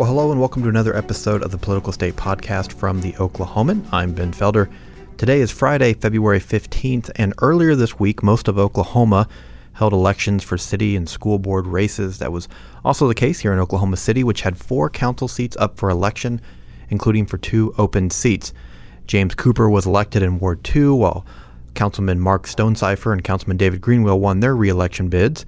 Well, hello and welcome to another episode of the Political State Podcast from the Oklahoman. I'm Ben Felder. Today is Friday, February 15th, and earlier this week, most of Oklahoma held elections for city and school board races. That was also the case here in Oklahoma City, which had four council seats up for election, including for two open seats. James Cooper was elected in Ward 2, while Councilman Mark Stonecipher and Councilman David Greenwell won their reelection bids.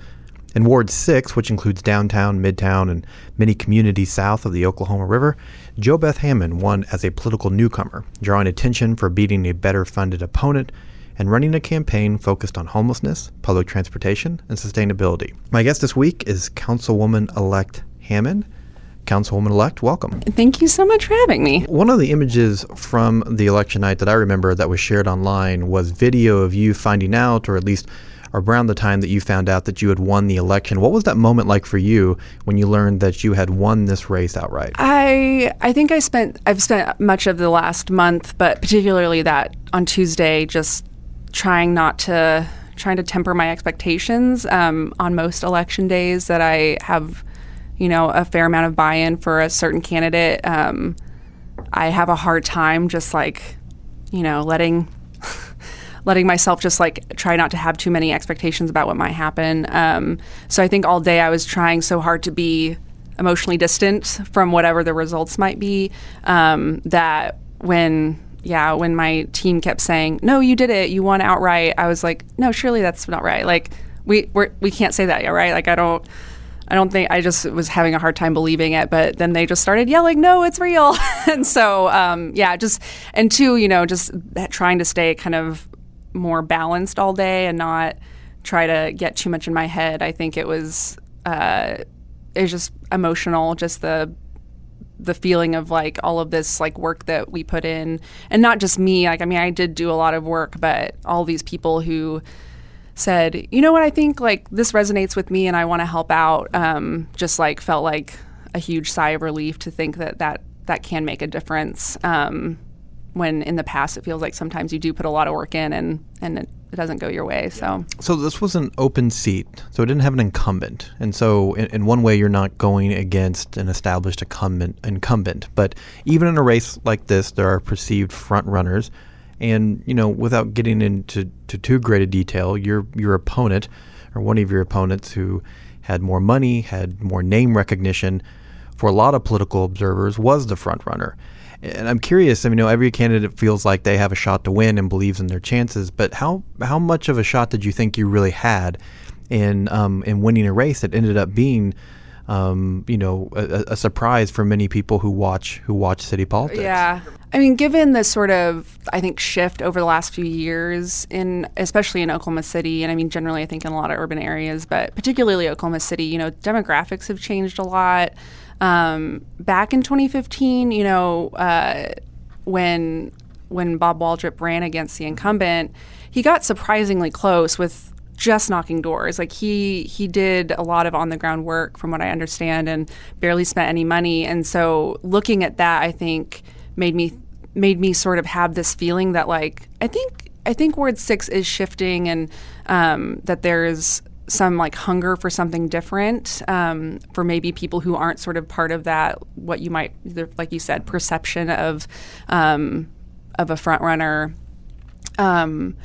In Ward 6, which includes downtown, midtown, and many communities south of the Oklahoma River, JoBeth Hamon won as a political newcomer, drawing attention for beating a better funded opponent and running a campaign focused on homelessness, public transportation, and sustainability. My guest this week is Councilwoman elect Hamon. Councilwoman elect, welcome. Thank you so much for having me. One of the images from the election night that I remember that was shared online was video of you finding out, or at least around the time that you found out that you had won the election. What was that moment like for you when you learned that you had won this race outright? I I think I spent I've spent much of the last month, but particularly that on Tuesday, just trying not to trying to temper my expectations um, on most election days that I have, you know, a fair amount of buy-in for a certain candidate. Um, I have a hard time just like, you know, letting letting myself just like try not to have too many expectations about what might happen. Um, so I think all day I was trying so hard to be emotionally distant from whatever the results might be um, that when yeah when my team kept saying no you did it you won outright i was like no surely that's not right like we we're, we can't say that yet right like i don't I don't think I just was having a hard time believing it, but then they just started yelling, "No, it's real!" and so, um, yeah, just and two, you know, just trying to stay kind of more balanced all day and not try to get too much in my head. I think it was uh, it was just emotional, just the the feeling of like all of this like work that we put in, and not just me. Like I mean, I did do a lot of work, but all these people who said, you know what, I think like this resonates with me, and I want to help out. Um, just like felt like a huge sigh of relief to think that that that can make a difference. Um, when in the past it feels like sometimes you do put a lot of work in and and it, it doesn't go your way. So so this was an open seat, so it didn't have an incumbent, and so in, in one way you're not going against an established incumbent. Incumbent, but even in a race like this, there are perceived front runners. And you know, without getting into to too great a detail, your your opponent, or one of your opponents who had more money, had more name recognition, for a lot of political observers, was the front runner. And I'm curious. I mean, you know, every candidate feels like they have a shot to win and believes in their chances. But how how much of a shot did you think you really had in um, in winning a race that ended up being, um, you know, a, a, surprise for many people who watch who watch city politics? Yeah, I mean, given the sort of I think shift over the last few years in especially in Oklahoma City, and I mean generally I think in a lot of urban areas, but particularly Oklahoma City, you know, demographics have changed a lot. Um, back in 2015, you know, uh, when when Bob Waldrop ran against the incumbent, he got surprisingly close with just knocking doors. Like he he did a lot of on the ground work, from what I understand, and barely spent any money. And so, looking at that, I think made me made me sort of have this feeling that like I think I think Ward Six is shifting, and um, that there's some like hunger for something different um, for maybe people who aren't sort of part of that what you might like you said perception of um, of a front runner. Um,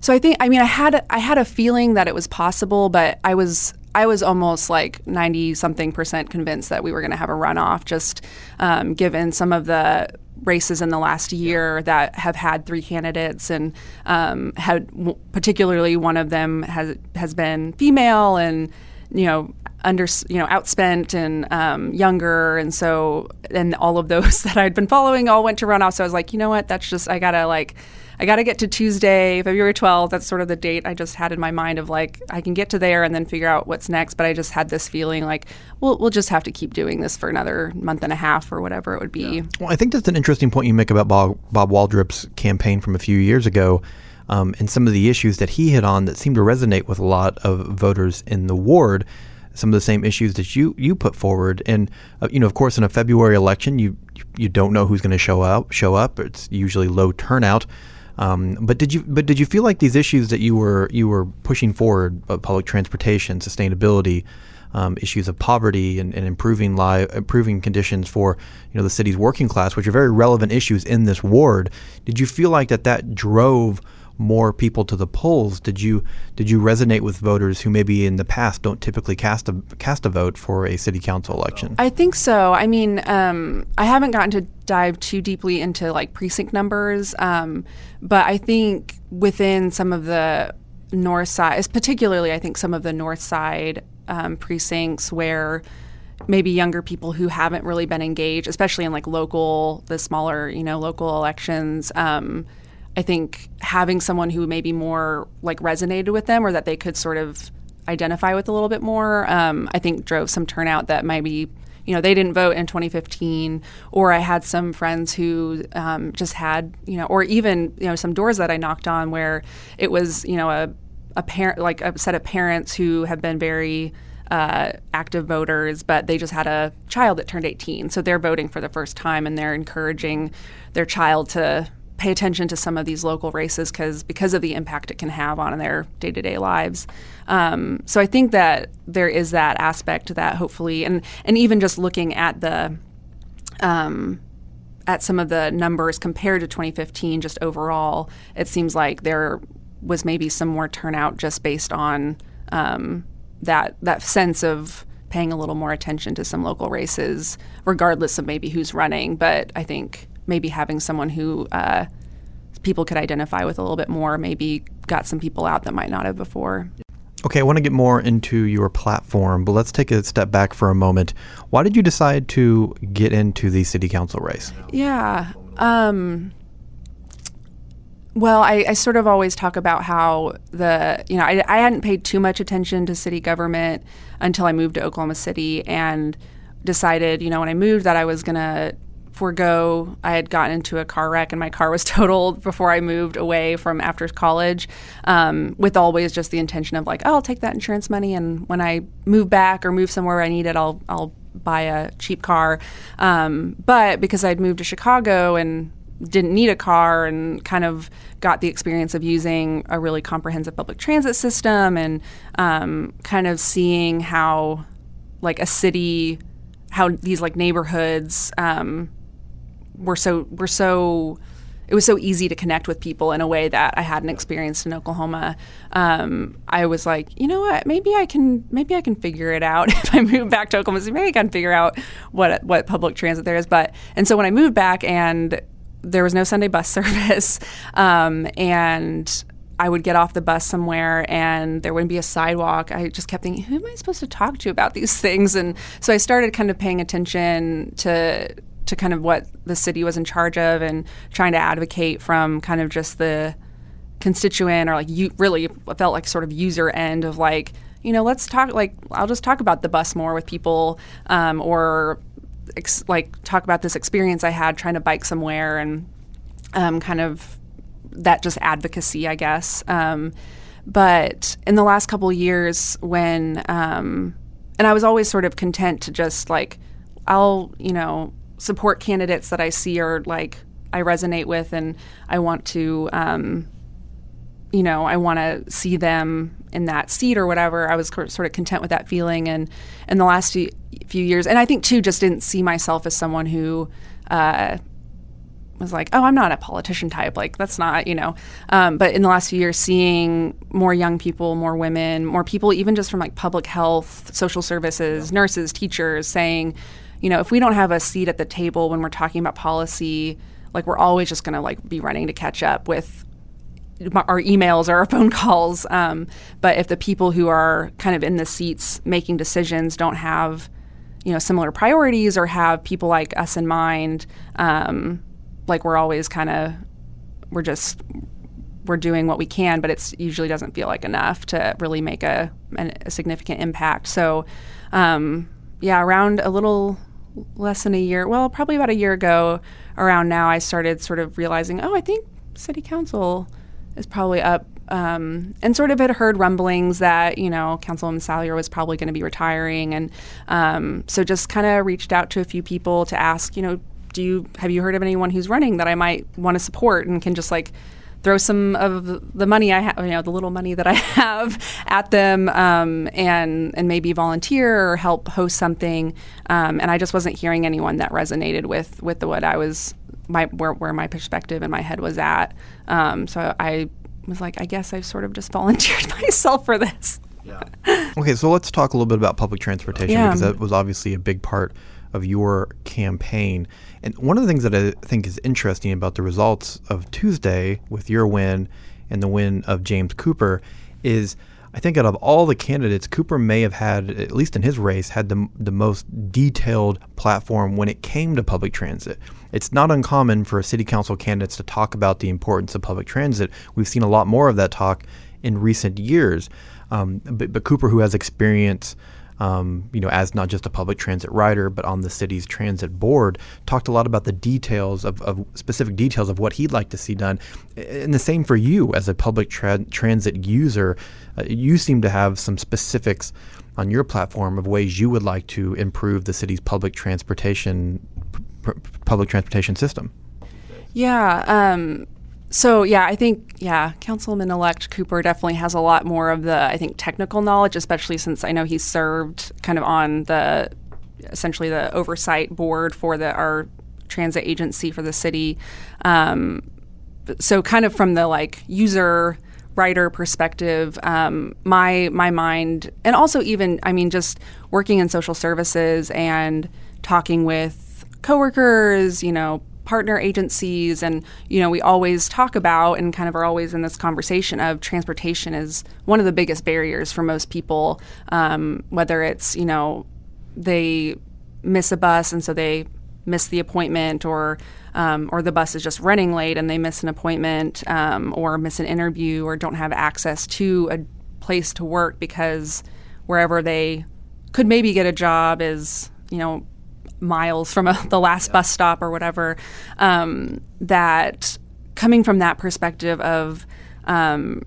so I think I mean I had I had a feeling that it was possible but I was I was almost like 90 something percent convinced that we were going to have a runoff just um, given some of the races in the last year that have had three candidates, and um, had particularly one of them has has been female and you know under you know outspent and um, younger, and so and all of those that I'd been following all went to runoff. So I was like, you know what, that's just I gotta like I got to get to Tuesday, February 12th. That's sort of the date I just had in my mind of like I can get to there and then figure out what's next. But I just had this feeling like we'll we'll just have to keep doing this for another month and a half or whatever it would be. Yeah. Well, I think that's an interesting point you make about Bob, Bob Waldrop's campaign from a few years ago. Um, and some of the issues that he hit on that seemed to resonate with a lot of voters in the ward some of the same issues that you you put forward. And uh, you know, of course, in a February election, you you don't know who's going to show up. Show up. It's usually low turnout. Um, but did you but did you feel like these issues that you were you were pushing forward, uh, public transportation, sustainability, um, issues of poverty and, and improving li- improving conditions for you know the city's working class, which are very relevant issues in this ward. Did you feel like that that drove more people to the polls? Did you did you resonate with voters who maybe in the past don't typically cast a cast a vote for a city council election? I think so. I mean, um, I haven't gotten to dive too deeply into like precinct numbers, um, but I think within some of the north side, particularly I think some of the north side um, precincts where maybe younger people who haven't really been engaged, especially in like local, the smaller, you know, local elections. Um, I think having someone who maybe more like resonated with them or that they could sort of identify with a little bit more, um, I think drove some turnout that maybe you know they didn't vote in 2015 or i had some friends who um, just had you know or even you know some doors that i knocked on where it was you know a, a parent like a set of parents who have been very uh, active voters, but they just had a child that turned 18. So they're voting for the first time and they're encouraging their child to pay attention to some of these local races because because of the impact it can have on their day to day lives. Um, so I think that there is that aspect that hopefully, and and even just looking at the. Um, at some of the numbers compared to 2015, just overall, it seems like there was maybe some more turnout just based on um, that that sense of paying a little more attention to some local races, regardless of maybe who's running. But I think maybe having someone who uh, people could identify with a little bit more maybe got some people out that might not have before. Okay, I want to get more into your platform, but let's take a step back for a moment. Why did you decide to get into the city council race? Yeah. Um, well, I, I, sort of always talk about how the, you know, I, I hadn't paid too much attention to city government until I moved to Oklahoma City and decided, you know, when I moved that I was going to forego I had gotten into a car wreck and my car was totaled before I moved away from after college, um, with always just the intention of like, oh, I'll take that insurance money and when I move back or move somewhere I need it, I'll I'll buy a cheap car. Um, but because I'd moved to Chicago and didn't need a car and kind of got the experience of using a really comprehensive public transit system and um, kind of seeing how like a city how these like neighborhoods um, were so were so it was so easy to connect with people in a way that I hadn't experienced in Oklahoma. Um, I was like, you know what? Maybe I can maybe I can figure it out if I move back to Oklahoma City. Maybe I can figure out what what public transit there is. But and so when I moved back and there was no Sunday bus service, um, and I would get off the bus somewhere and there wouldn't be a sidewalk. I just kept thinking, who am I supposed to talk to about these things? And so I started kind of paying attention to to kind of what the city was in charge of and trying to advocate from kind of just the constituent or like you really felt like sort of user end of like you know let's talk like I'll just talk about the bus more with people um, or ex- like talk about this experience I had trying to bike somewhere and um, kind of that just advocacy I guess. Um, but in the last couple years when um, and I was always sort of content to just like I'll you know support candidates that I see are like I resonate with, and I want to, um, you know, I want to see them in that seat or whatever. I was sort of content with that feeling, and in the last few, few years, and I think too, just didn't see myself as someone who. Uh, was like, oh, I'm not a politician type. Like, that's not, you know. Um, but in the last few years, seeing more young people, more women, more people, even just from like public health, social services, nurses, teachers, saying, you know, if we don't have a seat at the table when we're talking about policy, like we're always just going to like be running to catch up with our emails or our phone calls. Um, but if the people who are kind of in the seats making decisions don't have, you know, similar priorities or have people like us in mind, um, like we're always kind of, we're just, we're doing what we can, but it usually doesn't feel like enough to really make a, a significant impact. So, um, yeah, around a little less than a year, well, probably about a year ago around now, I started sort of realizing, oh, I think city council is probably up. Um, and sort of had heard rumblings that, you know, Councilwoman Salyer was probably going to be retiring. And um, so just kind of reached out to a few people to ask, you know, do you have you heard of anyone who's running that I might want to support and can just like throw some of the money I have, you know, the little money that I have at them, um, and and maybe volunteer or help host something. Um, and I just wasn't hearing anyone that resonated with with the, what I was my where, where my perspective and my head was at. Um, so I was like, I guess I've sort of just volunteered myself for this. Yeah. okay, so let's talk a little bit about public transportation yeah. because that was obviously a big part of your campaign. And one of the things that I think is interesting about the results of Tuesday with your win and the win of James Cooper is I think out of all the candidates, Cooper may have had, at least in his race, had the, the most detailed platform when it came to public transit. It's not uncommon for city council candidates to talk about the importance of public transit. We've seen a lot more of that talk in recent years. Um, but, but Cooper, who has experience um, you know, as not just a public transit rider, but on the city's transit board, talked a lot about the details of, of specific details of what he'd like to see done. And the same for you as a public tra- transit user. Uh, you seem to have some specifics on your platform of ways you would like to improve the city's public transportation p- public transportation system. Yeah. Um, so yeah, I think yeah, Councilman-elect Cooper definitely has a lot more of the I think technical knowledge, especially since I know he served kind of on the essentially the oversight board for the our transit agency for the city. Um, so kind of from the like user writer perspective, um, my my mind, and also even I mean just working in social services and talking with coworkers, you know, partner agencies and you know we always talk about and kind of are always in this conversation of transportation is one of the biggest barriers for most people um, whether it's you know they miss a bus and so they miss the appointment or um, or the bus is just running late and they miss an appointment um, or miss an interview or don't have access to a place to work because wherever they could maybe get a job is you know miles from a, the last yeah. bus stop or whatever. Um, that coming from that perspective of, um,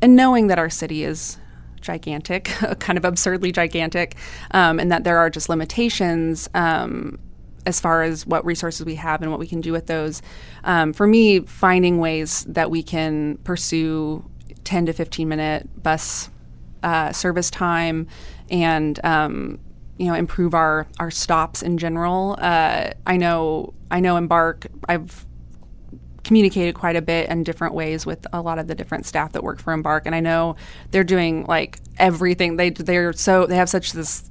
and knowing that our city is gigantic, kind of absurdly gigantic, um, and that there are just limitations um, as far as what resources we have and what we can do with those. Um, for me, finding ways that we can pursue 10 to 15 minute bus uh, service time and um, you know improve our our stops in general. Uh, I know I know Embark. I've communicated quite a bit in different ways with a lot of the different staff that work for Embark, and I know they're doing like everything. They they're so they have such this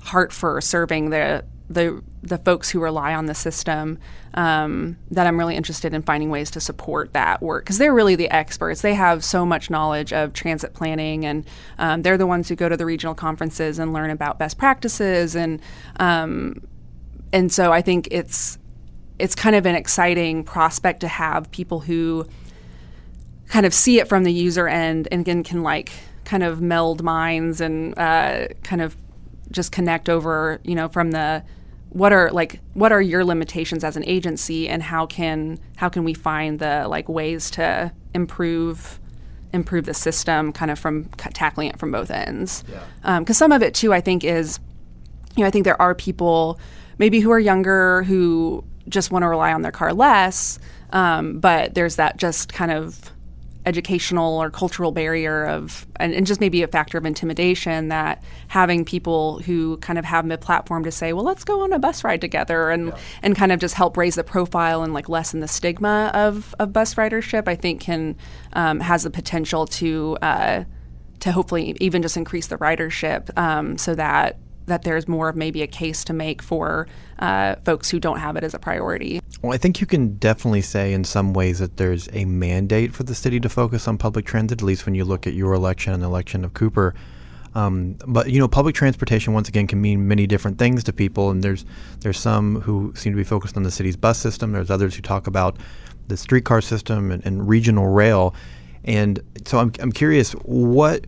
heart for serving the the the folks who rely on the system um, that I'm really interested in finding ways to support that work because they're really the experts. They have so much knowledge of transit planning, and um, they're the ones who go to the regional conferences and learn about best practices and um, and so I think it's it's kind of an exciting prospect to have people who kind of see it from the user end and can, can like kind of meld minds and uh, kind of just connect over you know from the what are like what are your limitations as an agency and how can how can we find the like ways to improve improve the system kind of from tackling it from both ends because yeah. um, some of it too i think is you know i think there are people maybe who are younger who just want to rely on their car less um, but there's that just kind of educational or cultural barrier of and, and, just maybe a factor of intimidation that having people who kind of have a platform to say well let's go on a bus ride together and yeah. and kind of just help raise the profile and like lessen the stigma of, of bus ridership i think can um, has the potential to uh, to hopefully even just increase the ridership um, so that that there's more of maybe a case to make for uh, folks who don't have it as a priority. Well, I think you can definitely say in some ways that there's a mandate for the city to focus on public transit, at least when you look at your election and the election of Cooper. Um, but you know, public transportation once again can mean many different things to people, and there's there's some who seem to be focused on the city's bus system. There's others who talk about the streetcar system and, and regional rail. And so I'm I'm curious what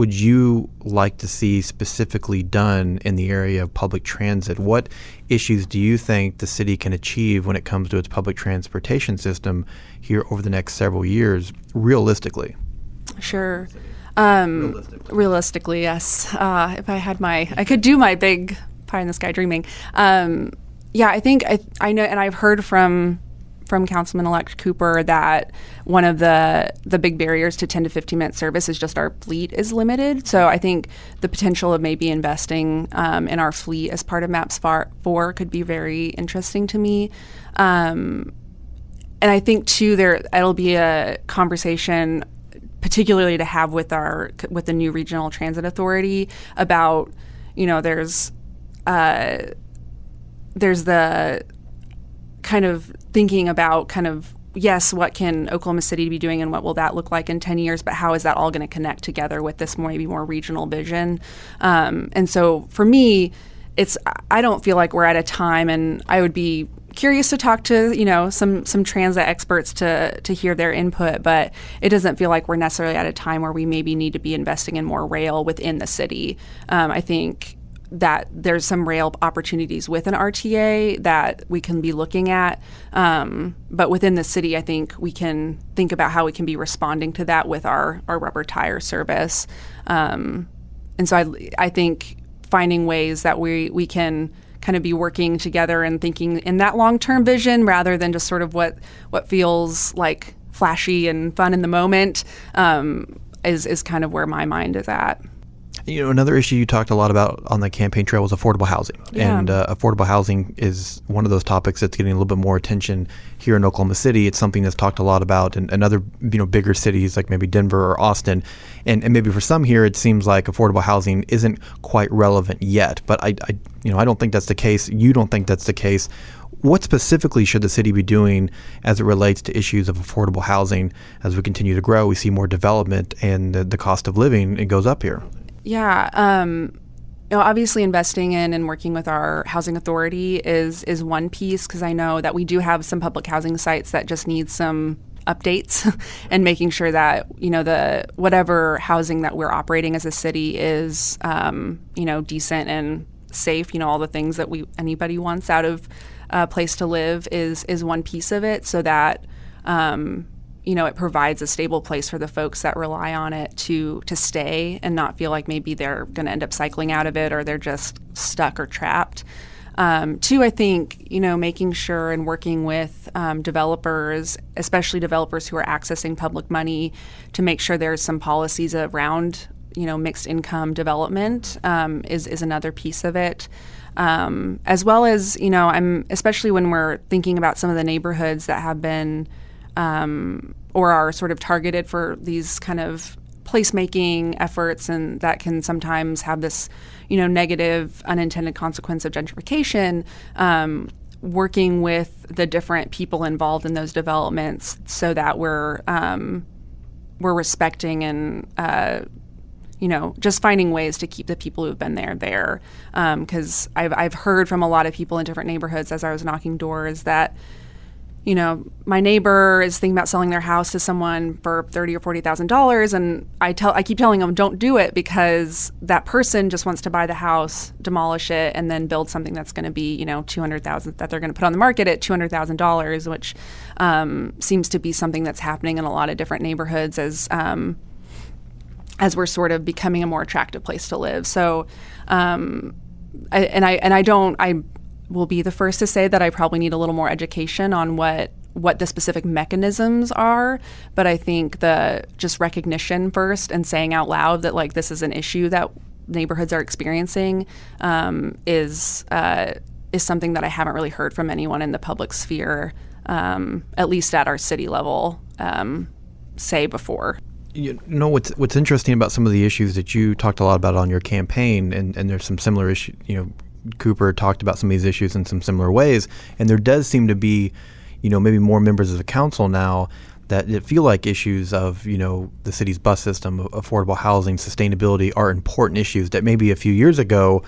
would you like to see specifically done in the area of public transit? What issues do you think the city can achieve when it comes to its public transportation system here over the next several years, realistically? Sure. Um, realistically. realistically. yes. Uh, if I had my, I could do my big pie in the sky dreaming. Um, yeah, I think I, I know, and I've heard from from Councilman-elect Cooper that one of the the big barriers to 10 to 15 minute service is just our fleet is limited. So I think the potential of maybe investing um, in our fleet as part of MAPS 4 could be very interesting to me. Um, and I think too there it'll be a conversation particularly to have with our with the new regional transit authority about you know there's uh, there's the kind of thinking about kind of yes, what can Oklahoma City be doing and what will that look like in 10 years, but how is that all going to connect together with this maybe more regional vision? Um, and so for me, it's I don't feel like we're at a time, and I would be curious to talk to you know some some transit experts to to hear their input, but it doesn't feel like we're necessarily at a time where we maybe need to be investing in more rail within the city. Um, I think that there's some rail opportunities with an RTA that we can be looking at. Um, but within the city, I think we can think about how we can be responding to that with our, our rubber tire service. Um, and so I, I think finding ways that we, we can kind of be working together and thinking in that long-term vision rather than just sort of what, what feels like flashy and fun in the moment um, is, is kind of where my mind is at. You know, another issue you talked a lot about on the campaign trail was affordable housing. Yeah. And uh, affordable housing is one of those topics that's getting a little bit more attention here in Oklahoma City. It's something that's talked a lot about in, in other, you know, bigger cities like maybe Denver or Austin. And, and maybe for some here, it seems like affordable housing isn't quite relevant yet. But I, I, you know, I don't think that's the case. You don't think that's the case. What specifically should the city be doing as it relates to issues of affordable housing as we continue to grow? We see more development and the, the cost of living it goes up here. Yeah. Um, you know, obviously, investing in and working with our housing authority is is one piece because I know that we do have some public housing sites that just need some updates and making sure that you know the whatever housing that we're operating as a city is um, you know decent and safe. You know, all the things that we anybody wants out of a place to live is is one piece of it, so that. Um, you know, it provides a stable place for the folks that rely on it to to stay and not feel like maybe they're going to end up cycling out of it or they're just stuck or trapped. Um, two, I think you know making sure and working with um, developers, especially developers who are accessing public money, to make sure there's some policies around you know mixed income development um, is is another piece of it. Um, as well as you know, I'm especially when we're thinking about some of the neighborhoods that have been um, or are sort of targeted for these kind of placemaking efforts, and that can sometimes have this, you know, negative unintended consequence of gentrification. Um, working with the different people involved in those developments, so that we're um, we're respecting and uh, you know, just finding ways to keep the people who've been there there. Because um, I've, I've heard from a lot of people in different neighborhoods as I was knocking doors that you know, my neighbor is thinking about selling their house to someone for thirty or forty thousand dollars, and I tell I keep telling them don't do it because that person just wants to buy the house, demolish it, and then build something that's going to be you know two hundred thousand that they're going to put on the market at two hundred thousand dollars, which um, seems to be something that's happening in a lot of different neighborhoods as um, as we're sort of becoming a more attractive place to live. So, um, I, and I and I don't I will be the first to say that I probably need a little more education on what what the specific mechanisms are but i think the just recognition first and saying out loud that like this is an issue that neighborhoods are experiencing um, is uh, is something that i haven't really heard from anyone in the public sphere um, at least at our city level um, say before. You know what's what's interesting about some of the issues that you talked a lot about on your campaign and, and there's some similar issues you know Cooper talked about some of these issues in some similar ways, and there does seem to be, you know, maybe more members of the council now that feel like issues of you know the city's bus system, affordable housing, sustainability are important issues that maybe a few years ago,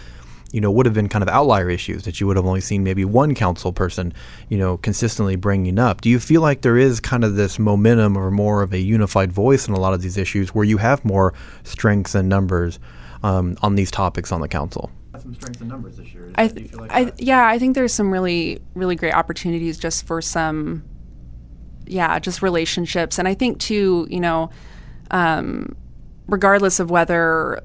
you know, would have been kind of outlier issues that you would have only seen maybe one council person, you know, consistently bringing up. Do you feel like there is kind of this momentum or more of a unified voice in a lot of these issues where you have more strengths and numbers um, on these topics on the council? Some strength in numbers this year. I, th- like I yeah, I think there's some really really great opportunities just for some, yeah, just relationships, and I think too, you know, um, regardless of whether,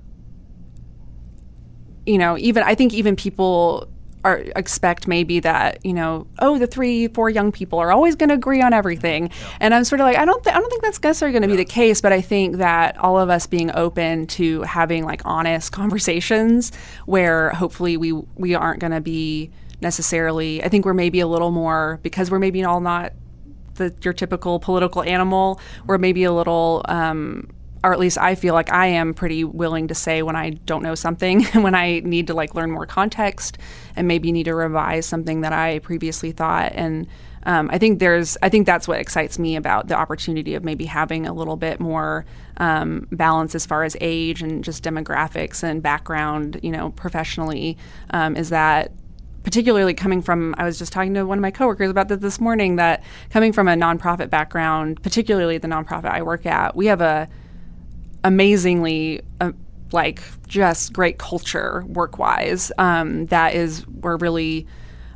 you know, even I think even people are expect maybe that you know oh the three four young people are always going to agree on everything yeah. and i'm sort of like i don't th- i don't think that's necessarily going to yeah. be the case but i think that all of us being open to having like honest conversations where hopefully we we aren't going to be necessarily i think we're maybe a little more because we're maybe all not the your typical political animal we're maybe a little um, or at least I feel like I am pretty willing to say when I don't know something, when I need to like learn more context, and maybe need to revise something that I previously thought. And um, I think there's, I think that's what excites me about the opportunity of maybe having a little bit more um, balance as far as age and just demographics and background, you know, professionally, um, is that particularly coming from i was just talking to one of my coworkers about this this morning that coming from a nonprofit background particularly the nonprofit i work at we have a amazingly uh, like just great culture work wise um, that is we're really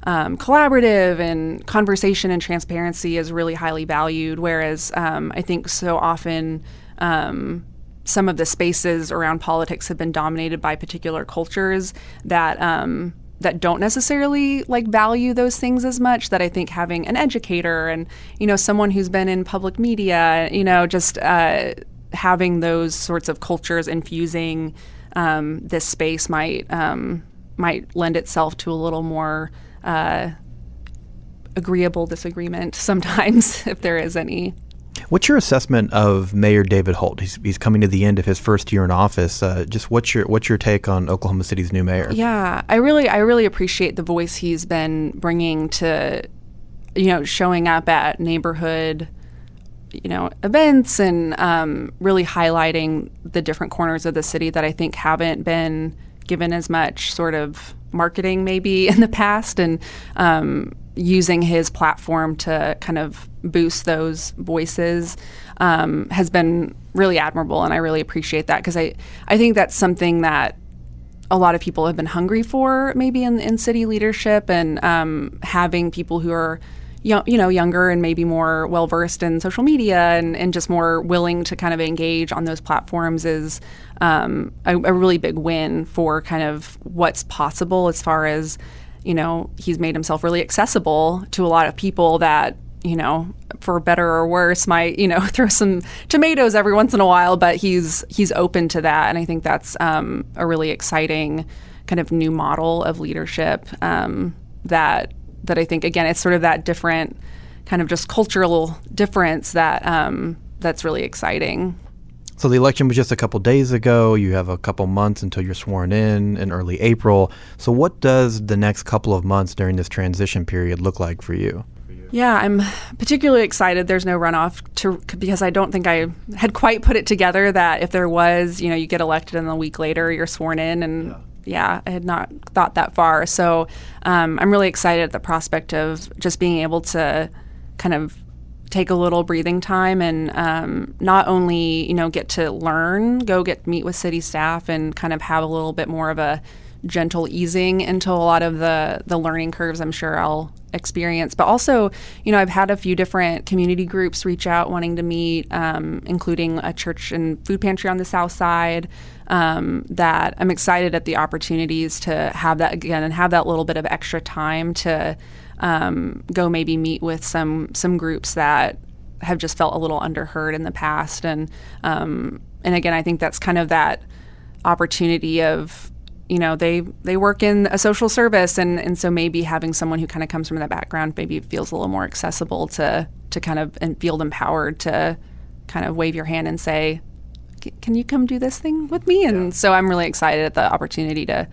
um, collaborative and conversation and transparency is really highly valued. Whereas um, i think so often um, some of the spaces around politics have been dominated by particular cultures that um, that don't necessarily like value those things as much that I think having an educator and you know someone who's been in public media you know just uh, having those sorts of cultures infusing um, this space might um, might lend itself to a little more uh, agreeable disagreement sometimes, if there is any. What's your assessment of Mayor David Holt? He's, he's coming to the end of his first year in office. Uh, just what's your what's your take on Oklahoma City's new mayor? Yeah, I really I really appreciate the voice he's been bringing to, you know, showing up at neighborhood you know events and um, really highlighting the different corners of the city that I think haven't been given as much sort of marketing maybe in the past and um, using his platform to kind of boost those voices um, has been really admirable and I really appreciate that because I, I think that's something that a lot of people have been hungry for maybe in, in city leadership and um, having people who are you know, younger and maybe more well versed in social media and, and just more willing to kind of engage on those platforms is um, a, a, really big win for kind of what's possible as far as, you know, he's made himself really accessible to a lot of people that, you know, for better or worse, might you know throw some tomatoes every once in a while, but he's he's open to that, and I think that's um, a really exciting kind of new model of leadership um, that that I think again it's sort of that different kind of just cultural difference that um, that's really exciting. So the election was just a couple days ago. You have a couple months until you're sworn in in early April. So what does the next couple of months during this transition period look like for you? Yeah, I'm particularly excited. There's no runoff to because I don't think I had quite put it together that if there was, you know, you get elected and a week later you're sworn in, and yeah yeah, I had not thought that far. So um, I'm really excited at the prospect of just being able to kind of take a little breathing time and um, not only you know get to learn, go get meet with city staff, and kind of have a little bit more of a gentle easing into a lot of the the learning curves. I'm sure I'll experience, but also you know I've had a few different community groups reach out wanting to meet, um, including a church and food pantry on the south side um, that I'm excited at the opportunities to have that again and have that little bit of extra time to um, go maybe meet with some some groups that have just felt a little underheard in the past and um, and again I think that's kind of that opportunity of you know they they work in a social service and and so maybe having someone who kind of comes from that background maybe feels a little more accessible to to kind of and feel empowered to kind of wave your hand and say can you come do this thing with me? And yeah. so I'm really excited at the opportunity to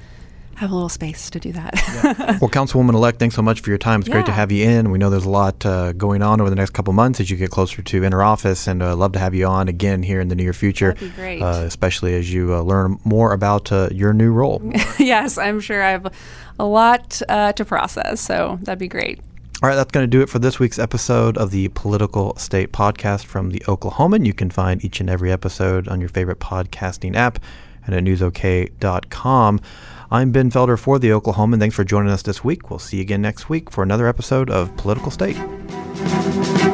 have a little space to do that. yeah. Well, Councilwoman elect, thanks so much for your time. It's yeah. great to have you in. We know there's a lot uh, going on over the next couple months as you get closer to inner office, and uh, love to have you on again here in the near future. That'd be great. Uh, especially as you uh, learn more about uh, your new role. yes, I'm sure I have a lot uh, to process, so that'd be great. All right, that's going to do it for this week's episode of the Political State Podcast from the Oklahoman. You can find each and every episode on your favorite podcasting app and at newsok.com. I'm Ben Felder for the Oklahoman. Thanks for joining us this week. We'll see you again next week for another episode of Political State.